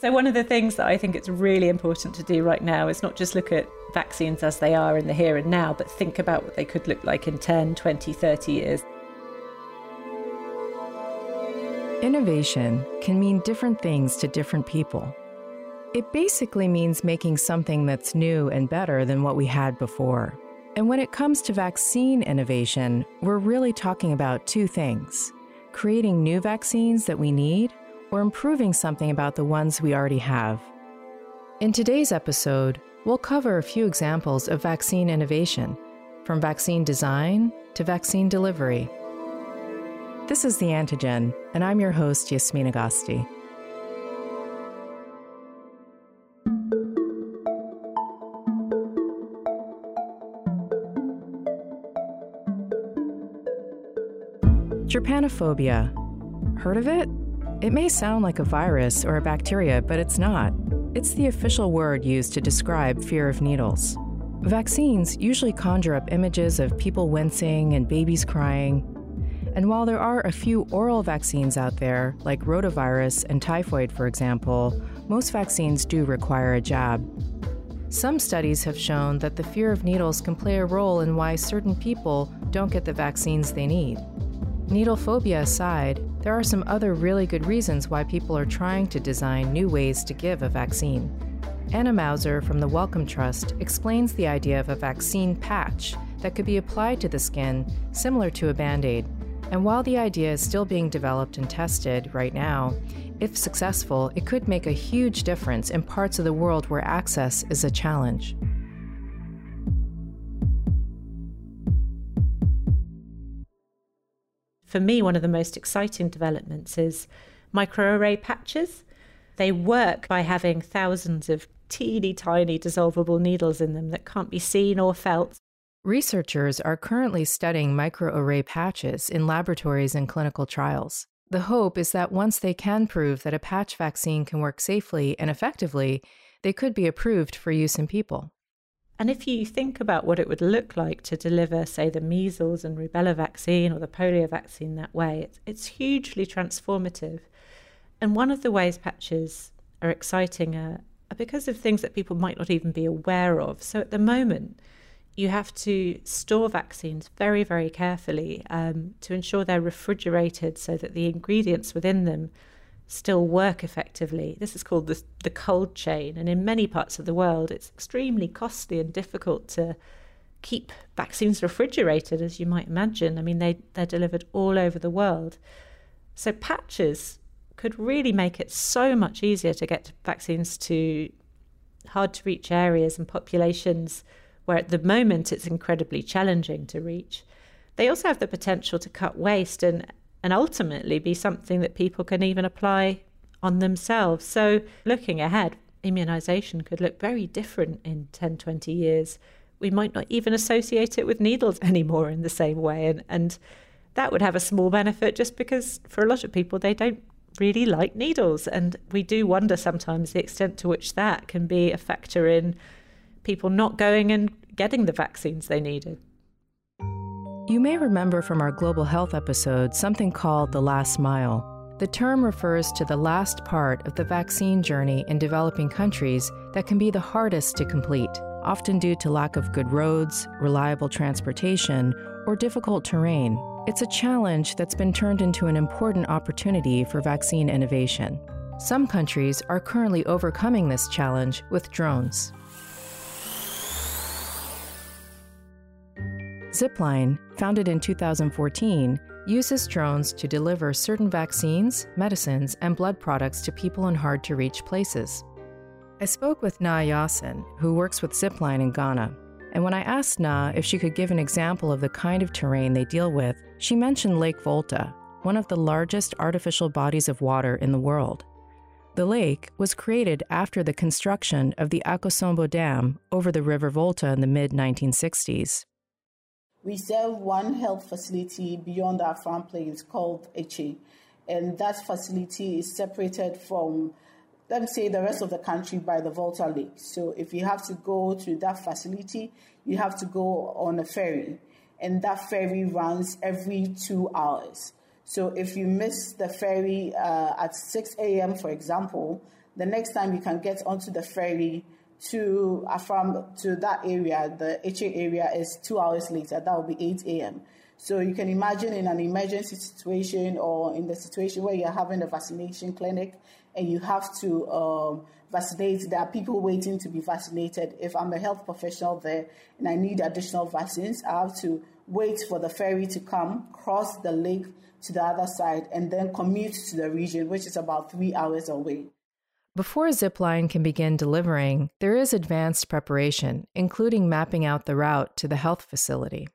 So, one of the things that I think it's really important to do right now is not just look at vaccines as they are in the here and now, but think about what they could look like in 10, 20, 30 years. Innovation can mean different things to different people. It basically means making something that's new and better than what we had before. And when it comes to vaccine innovation, we're really talking about two things creating new vaccines that we need or improving something about the ones we already have. In today's episode, we'll cover a few examples of vaccine innovation, from vaccine design to vaccine delivery. This is The Antigen, and I'm your host, Yasmeen Agosti. Trypanophobia. Heard of it? It may sound like a virus or a bacteria, but it's not. It's the official word used to describe fear of needles. Vaccines usually conjure up images of people wincing and babies crying. And while there are a few oral vaccines out there, like rotavirus and typhoid, for example, most vaccines do require a jab. Some studies have shown that the fear of needles can play a role in why certain people don't get the vaccines they need. Needle phobia aside, there are some other really good reasons why people are trying to design new ways to give a vaccine. Anna Mouser from the Wellcome Trust explains the idea of a vaccine patch that could be applied to the skin, similar to a band aid. And while the idea is still being developed and tested right now, if successful, it could make a huge difference in parts of the world where access is a challenge. For me, one of the most exciting developments is microarray patches. They work by having thousands of teeny tiny dissolvable needles in them that can't be seen or felt. Researchers are currently studying microarray patches in laboratories and clinical trials. The hope is that once they can prove that a patch vaccine can work safely and effectively, they could be approved for use in people. And if you think about what it would look like to deliver, say, the measles and rubella vaccine or the polio vaccine that way, it's, it's hugely transformative. And one of the ways patches are exciting are, are because of things that people might not even be aware of. So at the moment, you have to store vaccines very, very carefully um, to ensure they're refrigerated so that the ingredients within them still work effectively. This is called the, the cold chain, and in many parts of the world, it's extremely costly and difficult to keep vaccines refrigerated, as you might imagine. I mean, they, they're delivered all over the world. So, patches could really make it so much easier to get vaccines to hard to reach areas and populations where at the moment it's incredibly challenging to reach. They also have the potential to cut waste and and ultimately be something that people can even apply on themselves. So, looking ahead, immunization could look very different in 10, 20 years. We might not even associate it with needles anymore in the same way. And, and that would have a small benefit just because for a lot of people, they don't really like needles. And we do wonder sometimes the extent to which that can be a factor in people not going and getting the vaccines they needed. You may remember from our global health episode something called the last mile. The term refers to the last part of the vaccine journey in developing countries that can be the hardest to complete, often due to lack of good roads, reliable transportation, or difficult terrain. It's a challenge that's been turned into an important opportunity for vaccine innovation. Some countries are currently overcoming this challenge with drones. Zipline, founded in 2014, uses drones to deliver certain vaccines, medicines, and blood products to people in hard to reach places. I spoke with Naa Yawson, who works with Zipline in Ghana. And when I asked Na if she could give an example of the kind of terrain they deal with, she mentioned Lake Volta, one of the largest artificial bodies of water in the world. The lake was created after the construction of the Akosombo Dam over the River Volta in the mid 1960s. We serve one health facility beyond Afram Plains called Eche, and that facility is separated from, let me say, the rest of the country by the Volta Lake. So if you have to go to that facility, you have to go on a ferry, and that ferry runs every two hours. So if you miss the ferry uh, at 6 a.m., for example, The next time you can get onto the ferry to Afram to that area, the HA area is two hours later. That will be 8 a.m. So you can imagine in an emergency situation or in the situation where you're having a vaccination clinic and you have to um, vaccinate, there are people waiting to be vaccinated. If I'm a health professional there and I need additional vaccines, I have to wait for the ferry to come, cross the lake to the other side, and then commute to the region, which is about three hours away. Before a Zipline can begin delivering, there is advanced preparation, including mapping out the route to the health facility.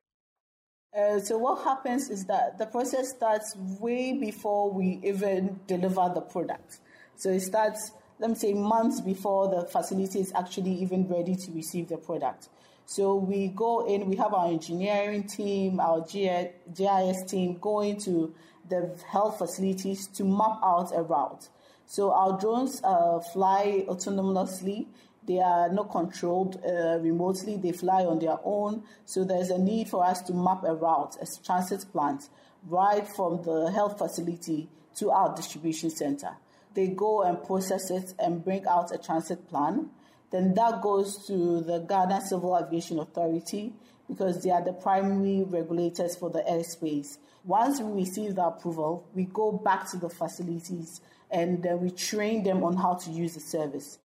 Uh, so what happens is that the process starts way before we even deliver the product. So it starts, let me say, months before the facility is actually even ready to receive the product. So we go in, we have our engineering team, our GIS team going to the health facilities to map out a route. So our drones uh, fly autonomously. They are not controlled uh, remotely. They fly on their own. So there's a need for us to map a route, a transit plant, right from the health facility to our distribution center. They go and process it and bring out a transit plan. Then that goes to the Ghana Civil Aviation Authority because they are the primary regulators for the airspace. Once we receive the approval, we go back to the facilities and uh, we train them on how to use the service.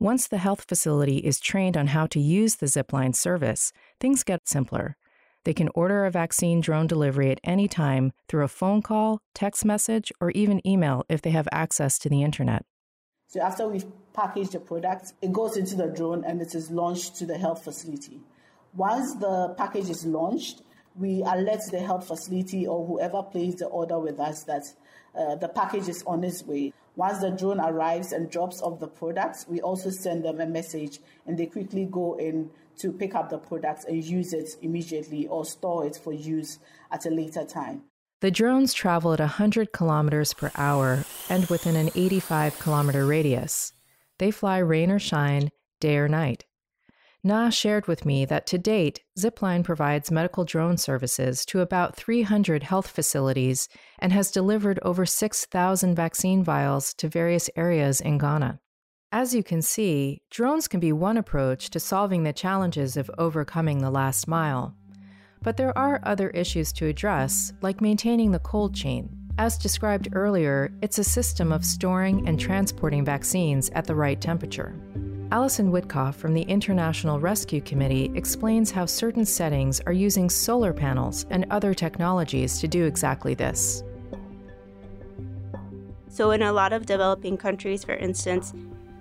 Once the health facility is trained on how to use the Zipline service, things get simpler. They can order a vaccine drone delivery at any time through a phone call, text message, or even email if they have access to the internet. So after we've packaged the product, it goes into the drone and it is launched to the health facility. Once the package is launched, we alert the health facility or whoever placed the order with us that uh, the package is on its way. Once the drone arrives and drops off the products, we also send them a message and they quickly go in to pick up the products and use it immediately or store it for use at a later time. The drones travel at 100 kilometers per hour and within an 85 kilometer radius. They fly rain or shine, day or night. Naa shared with me that to date, Zipline provides medical drone services to about 300 health facilities and has delivered over 6,000 vaccine vials to various areas in Ghana. As you can see, drones can be one approach to solving the challenges of overcoming the last mile. But there are other issues to address, like maintaining the cold chain. As described earlier, it's a system of storing and transporting vaccines at the right temperature. Alison Witkoff from the International Rescue Committee explains how certain settings are using solar panels and other technologies to do exactly this. So, in a lot of developing countries, for instance,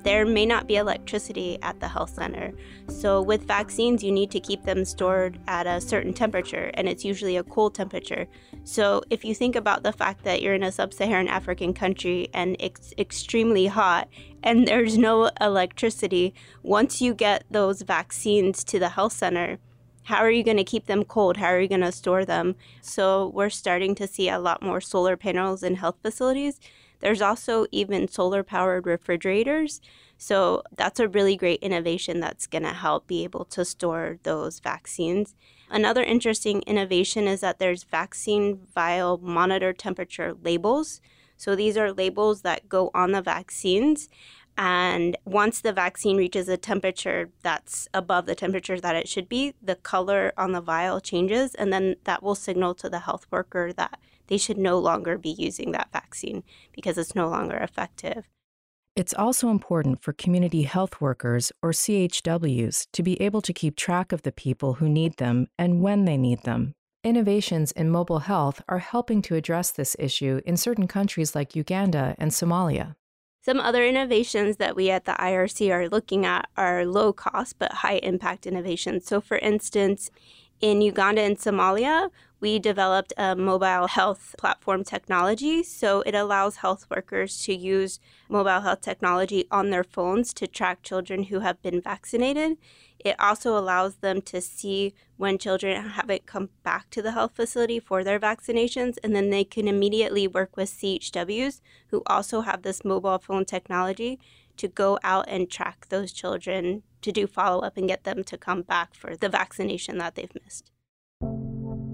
there may not be electricity at the health center. So, with vaccines, you need to keep them stored at a certain temperature, and it's usually a cool temperature. So, if you think about the fact that you're in a sub Saharan African country and it's extremely hot and there's no electricity, once you get those vaccines to the health center, how are you going to keep them cold? How are you going to store them? So, we're starting to see a lot more solar panels in health facilities there's also even solar powered refrigerators. So that's a really great innovation that's going to help be able to store those vaccines. Another interesting innovation is that there's vaccine vial monitor temperature labels. So these are labels that go on the vaccines. And once the vaccine reaches a temperature that's above the temperature that it should be, the color on the vial changes. And then that will signal to the health worker that they should no longer be using that vaccine because it's no longer effective. It's also important for community health workers, or CHWs, to be able to keep track of the people who need them and when they need them. Innovations in mobile health are helping to address this issue in certain countries like Uganda and Somalia. Some other innovations that we at the IRC are looking at are low cost but high impact innovations. So, for instance, in Uganda and Somalia, we developed a mobile health platform technology. So it allows health workers to use mobile health technology on their phones to track children who have been vaccinated. It also allows them to see when children haven't come back to the health facility for their vaccinations, and then they can immediately work with CHWs who also have this mobile phone technology to go out and track those children to do follow up and get them to come back for the vaccination that they've missed.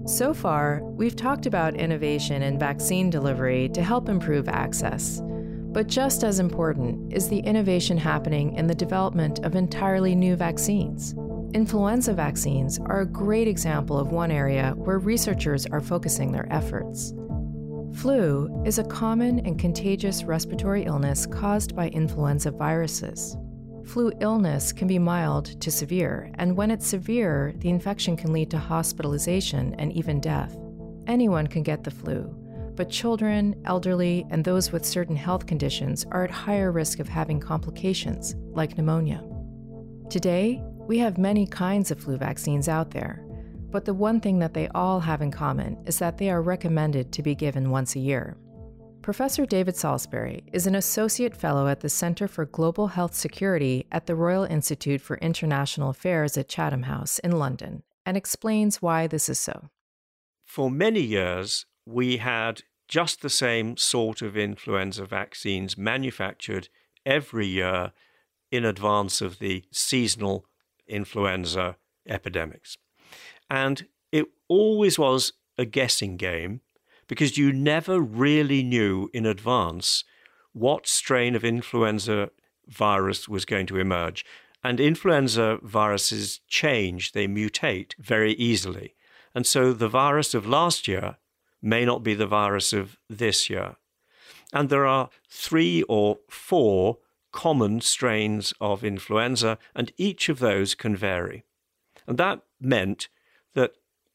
So far, we've talked about innovation in vaccine delivery to help improve access. But just as important is the innovation happening in the development of entirely new vaccines. Influenza vaccines are a great example of one area where researchers are focusing their efforts. Flu is a common and contagious respiratory illness caused by influenza viruses. Flu illness can be mild to severe, and when it's severe, the infection can lead to hospitalization and even death. Anyone can get the flu, but children, elderly, and those with certain health conditions are at higher risk of having complications, like pneumonia. Today, we have many kinds of flu vaccines out there, but the one thing that they all have in common is that they are recommended to be given once a year. Professor David Salisbury is an associate fellow at the Center for Global Health Security at the Royal Institute for International Affairs at Chatham House in London and explains why this is so. For many years, we had just the same sort of influenza vaccines manufactured every year in advance of the seasonal influenza epidemics. And it always was a guessing game because you never really knew in advance what strain of influenza virus was going to emerge. And influenza viruses change, they mutate very easily. And so the virus of last year may not be the virus of this year. And there are three or four common strains of influenza, and each of those can vary. And that meant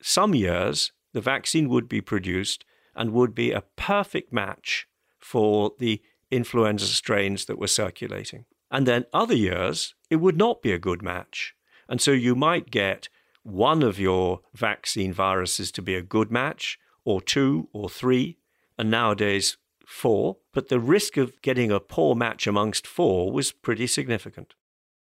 some years the vaccine would be produced and would be a perfect match for the influenza strains that were circulating. And then other years, it would not be a good match. And so you might get one of your vaccine viruses to be a good match, or two, or three, and nowadays four. But the risk of getting a poor match amongst four was pretty significant.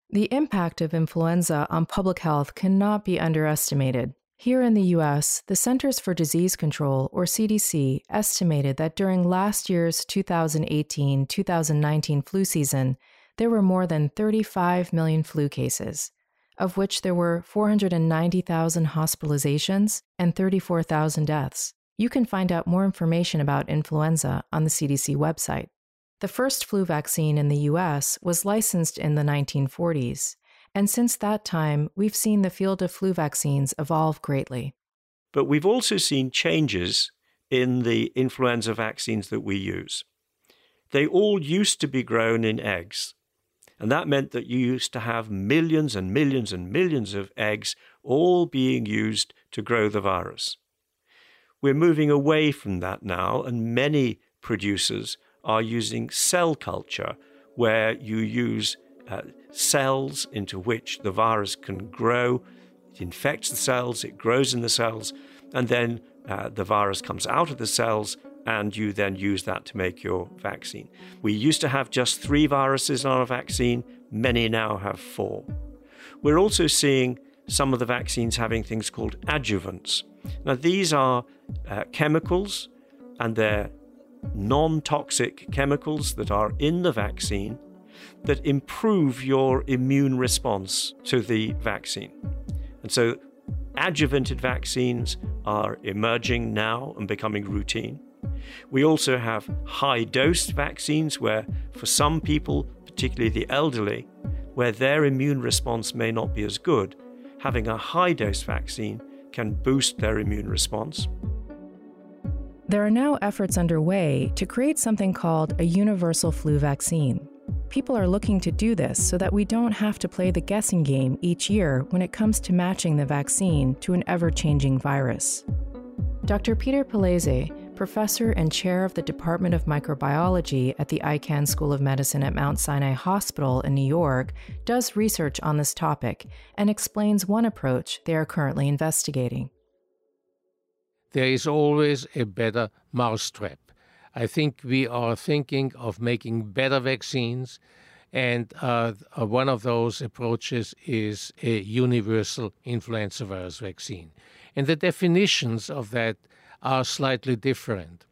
The impact of influenza on public health cannot be underestimated. Here in the US, the Centers for Disease Control, or CDC, estimated that during last year's 2018 2019 flu season, there were more than 35 million flu cases, of which there were 490,000 hospitalizations and 34,000 deaths. You can find out more information about influenza on the CDC website. The first flu vaccine in the US was licensed in the 1940s, and since that time, we've seen the field of flu vaccines evolve greatly. But we've also seen changes in the influenza vaccines that we use. They all used to be grown in eggs, and that meant that you used to have millions and millions and millions of eggs all being used to grow the virus. We're moving away from that now, and many producers are using cell culture, where you use uh, cells into which the virus can grow. It infects the cells, it grows in the cells, and then uh, the virus comes out of the cells and you then use that to make your vaccine. We used to have just three viruses on a vaccine, many now have four. We're also seeing some of the vaccines having things called adjuvants. Now, these are uh, chemicals and they're non toxic chemicals that are in the vaccine that improve your immune response to the vaccine. And so, adjuvanted vaccines are emerging now and becoming routine. We also have high dose vaccines where, for some people, particularly the elderly, where their immune response may not be as good, having a high dose vaccine can boost their immune response. There are now efforts underway to create something called a universal flu vaccine. People are looking to do this so that we don't have to play the guessing game each year when it comes to matching the vaccine to an ever changing virus. Dr. Peter Palese professor and chair of the Department of Microbiology at the Icahn School of Medicine at Mount Sinai Hospital in New York, does research on this topic and explains one approach they are currently investigating. There is always a better mousetrap. I think we are thinking of making better vaccines, and uh, uh one of those approaches is a universal influenza virus vaccine. And the definitions of that are slightly different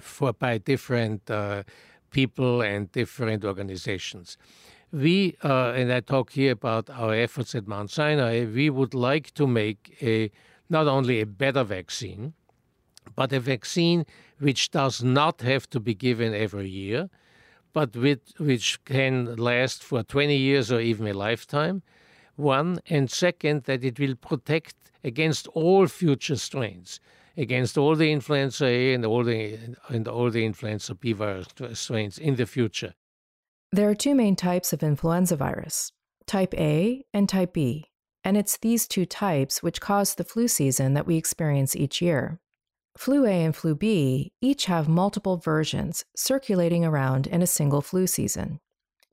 for by different uh, people and different organizations. We, uh, and I talk here about our efforts at Mount Sinai, we would like to make a not only a better vaccine, but a vaccine which does not have to be given every year, but with, which can last for 20 years or even a lifetime. One, and second, that it will protect against all future strains, against all the influenza A and all the, and all the influenza B virus strains in the future. There are two main types of influenza virus type A and type B, and it's these two types which cause the flu season that we experience each year. Flu A and Flu B each have multiple versions circulating around in a single flu season.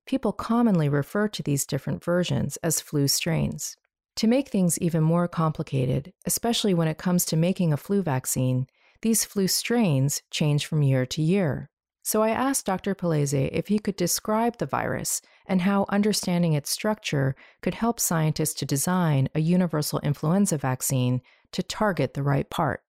People commonly refer to these different versions as flu strains. To make things even more complicated, especially when it comes to making a flu vaccine, these flu strains change from year to year. So I asked Dr. Palese if he could describe the virus and how understanding its structure could help scientists to design a universal influenza vaccine to target the right part.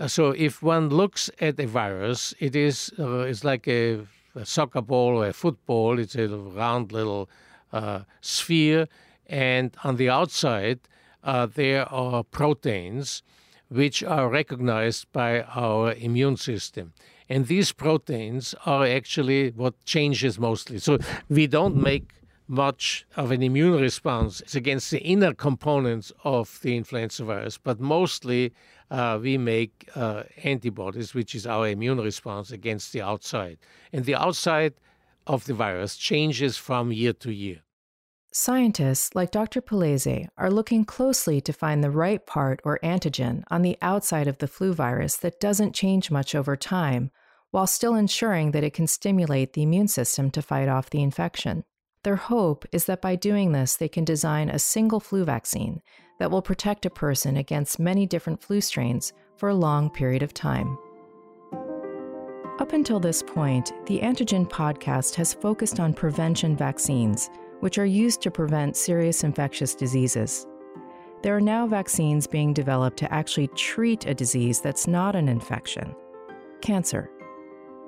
Uh, so if one looks at a virus, it is uh, it's like a, a, soccer ball or a football. It's a round little uh, sphere, and on the outside uh, there are proteins which are recognized by our immune system. And these proteins are actually what changes mostly. So we don't make much of an immune response against the inner components of the influenza virus, but mostly uh, we make uh, antibodies, which is our immune response against the outside. And the outside of the virus changes from year to year. Scientists like Dr. Palese are looking closely to find the right part or antigen on the outside of the flu virus that doesn't change much over time, while still ensuring that it can stimulate the immune system to fight off the infection. Their hope is that by doing this, they can design a single flu vaccine that will protect a person against many different flu strains for a long period of time. Up until this point, the Antigen podcast has focused on prevention vaccines, which are used to prevent serious infectious diseases. There are now vaccines being developed to actually treat a disease that's not an infection cancer.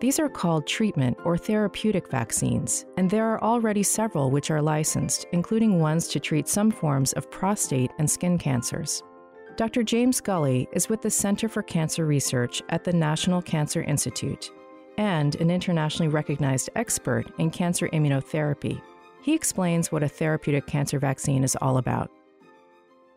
These are called treatment or therapeutic vaccines, and there are already several which are licensed, including ones to treat some forms of prostate and skin cancers. Dr. James Gulley is with the Center for Cancer Research at the National Cancer Institute and an internationally recognized expert in cancer immunotherapy. He explains what a therapeutic cancer vaccine is all about.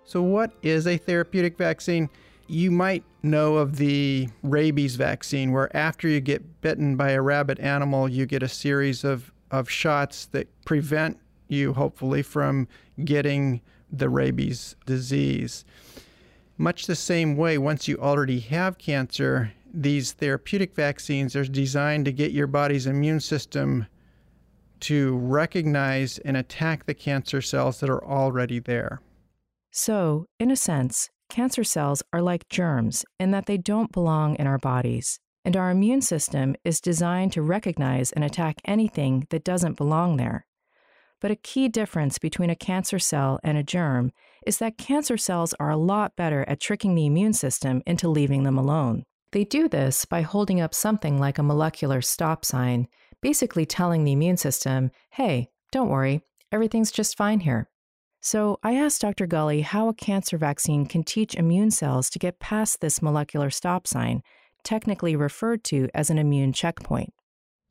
So, what is a therapeutic vaccine? You might know of the rabies vaccine, where after you get bitten by a rabid animal, you get a series of, of shots that prevent you, hopefully, from getting the rabies disease. Much the same way, once you already have cancer, these therapeutic vaccines are designed to get your body's immune system to recognize and attack the cancer cells that are already there. So, in a sense, Cancer cells are like germs in that they don't belong in our bodies, and our immune system is designed to recognize and attack anything that doesn't belong there. But a key difference between a cancer cell and a germ is that cancer cells are a lot better at tricking the immune system into leaving them alone. They do this by holding up something like a molecular stop sign, basically telling the immune system, hey, don't worry, everything's just fine here. So I asked Dr. Gulley how a cancer vaccine can teach immune cells to get past this molecular stop sign, technically referred to as an immune checkpoint.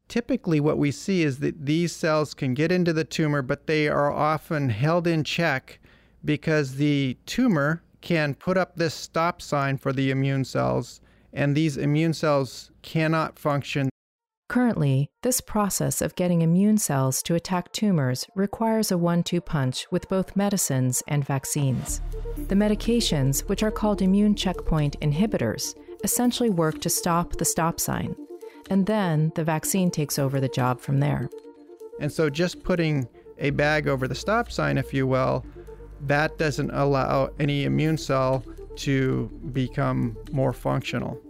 Typically, what we see is that these cells can get into the tumor, but they are often held in check because the tumor can put up this stop sign for the immune cells, and these immune cells cannot function Currently, this process of getting immune cells to attack tumors requires a one two punch with both medicines and vaccines. The medications, which are called immune checkpoint inhibitors, essentially work to stop the stop sign, and then the vaccine takes over the job from there. And so, just putting a bag over the stop sign, if you will, that doesn't allow any immune cell to become more functional.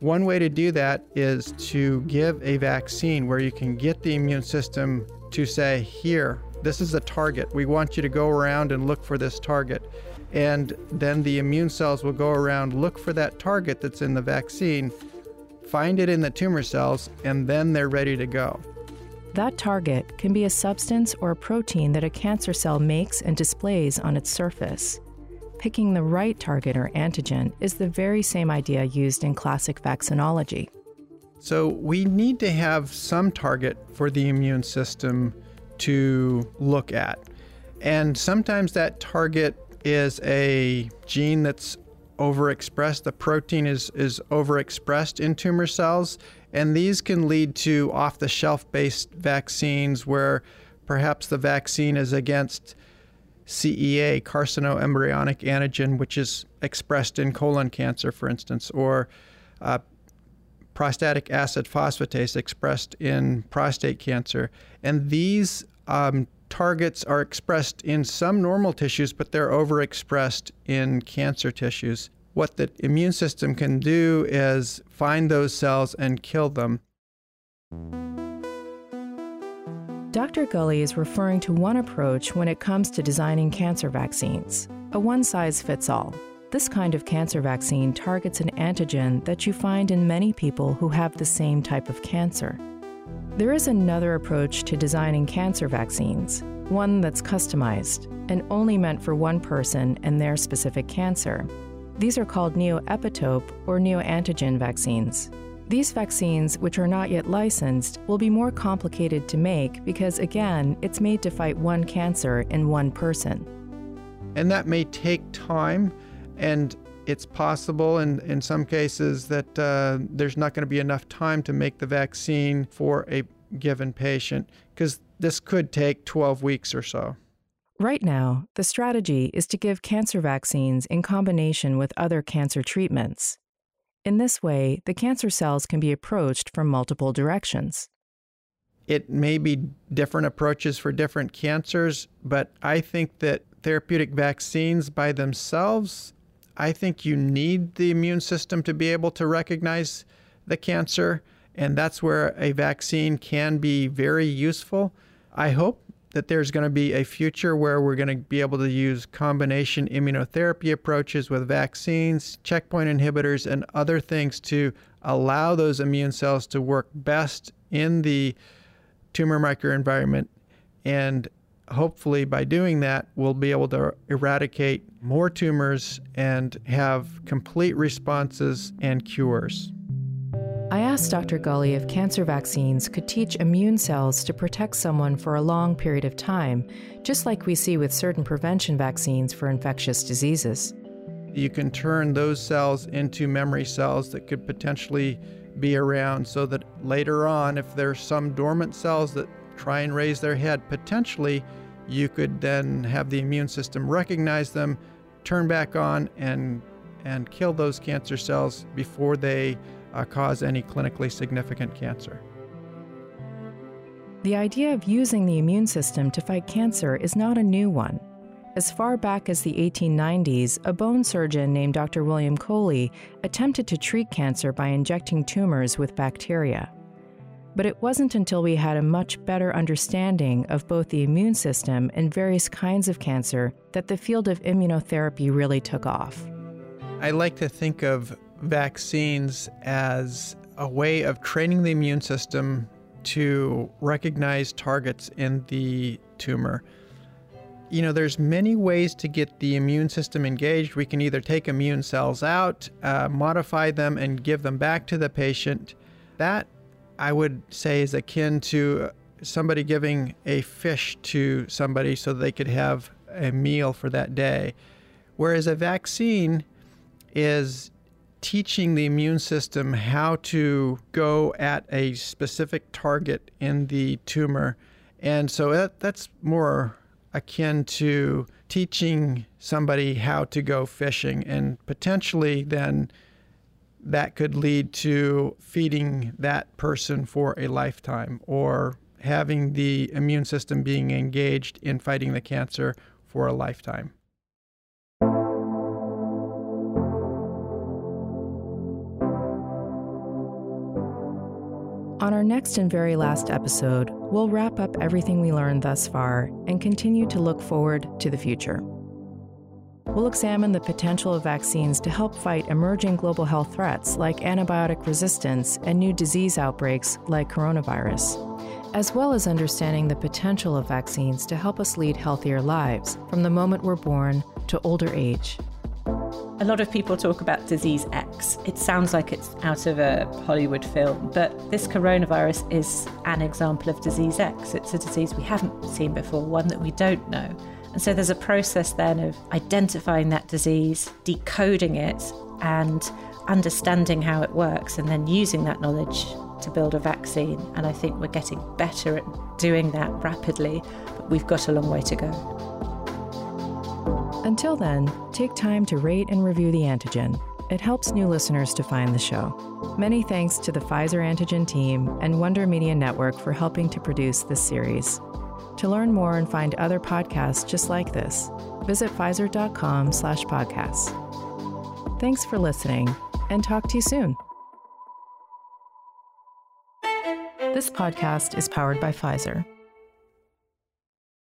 One way to do that is to give a vaccine where you can get the immune system to say, here, this is a target. We want you to go around and look for this target. And then the immune cells will go around, look for that target that's in the vaccine, find it in the tumor cells, and then they're ready to go. That target can be a substance or a protein that a cancer cell makes and displays on its surface. Picking the right target or antigen is the very same idea used in classic vaccinology. So we need to have some target for the immune system to look at. And sometimes that target is a gene that's overexpressed. The protein is, is overexpressed in tumor cells. And these can lead to off the shelf based vaccines where perhaps the vaccine is against CEA, carcinoembryonic antigen, which is expressed in colon cancer, for instance, or uh, prostatic acid phosphatase expressed in prostate cancer. And these um, targets are expressed in some normal tissues, but they're overexpressed in cancer tissues. What the immune system can do is find those cells and kill them. Dr. Gulley is referring to one approach when it comes to designing cancer vaccines a one size fits all. This kind of cancer vaccine targets an antigen that you find in many people who have the same type of cancer. There is another approach to designing cancer vaccines, one that's customized and only meant for one person and their specific cancer. These are called neoepitope or neoantigen vaccines. These vaccines, which are not yet licensed, will be more complicated to make because, again, it's made to fight one cancer in one person. And that may take time, and it's possible in, in some cases that uh, there's not going to be enough time to make the vaccine for a given patient because this could take 12 weeks or so. Right now, the strategy is to give cancer vaccines in combination with other cancer treatments. In this way, the cancer cells can be approached from multiple directions. It may be different approaches for different cancers, but I think that therapeutic vaccines by themselves, I think you need the immune system to be able to recognize the cancer, and that's where a vaccine can be very useful. I hope that there's going to be a future where we're going to be able to use combination immunotherapy approaches with vaccines, checkpoint inhibitors, and other things to allow those immune cells to work best in the tumor microenvironment. And hopefully, by doing that, we'll be able to eradicate more tumors and have complete responses and cures. I asked Dr. Gulley if cancer vaccines could teach immune cells to protect someone for a long period of time, just like we see with certain prevention vaccines for infectious diseases. You can turn those cells into memory cells that could potentially be around so that later on, if there's some dormant cells that try and raise their head, potentially you could then have the immune system recognize them, turn back on, and, and kill those cancer cells before they uh, cause any clinically significant cancer. The idea of using the immune system to fight cancer is not a new one. As far back as the 1890s, a bone surgeon named Dr. William Coley attempted to treat cancer by injecting tumors with bacteria. But it wasn't until we had a much better understanding of both the immune system and various kinds of cancer that the field of immunotherapy really took off. I like to think of vaccines as a way of training the immune system to recognize targets in the tumor. You know, there's many ways to get the immune system engaged. We can either take immune cells out, uh, modify them, and give them back to the patient. That, I would say, is akin to somebody giving a fish to somebody so they could have a meal for that day. Whereas a vaccine is teaching the immune system how to go at a specific target in the tumor. And so that, that's more akin to teaching somebody how to go fishing, and potentially then that could lead to feeding that person for a lifetime or having the immune system being engaged in fighting the cancer for a lifetime. Next and very last episode, we'll wrap up everything we learned thus far and continue to look forward to the future. We'll examine the potential of vaccines to help fight emerging global health threats like antibiotic resistance and new disease outbreaks like coronavirus, as well as understanding the potential of vaccines to help us lead healthier lives from the moment we're born to older age. A lot of people talk about disease X. It sounds like it's out of a Hollywood film, but this coronavirus is an example of disease X. It's a disease we haven't seen before, one that we don't know. And so there's a process then of identifying that disease, decoding it, and understanding how it works, and then using that knowledge to build a vaccine. And I think we're getting better at doing that rapidly, but we've got a long way to go. Until then, take time to rate and review the antigen. It helps new listeners to find the show. Many thanks to the Pfizer Antigen team and Wonder Media Network for helping to produce this series. To learn more and find other podcasts just like this, visit Pfizer.com slash podcasts. Thanks for listening, and talk to you soon. This podcast is powered by Pfizer.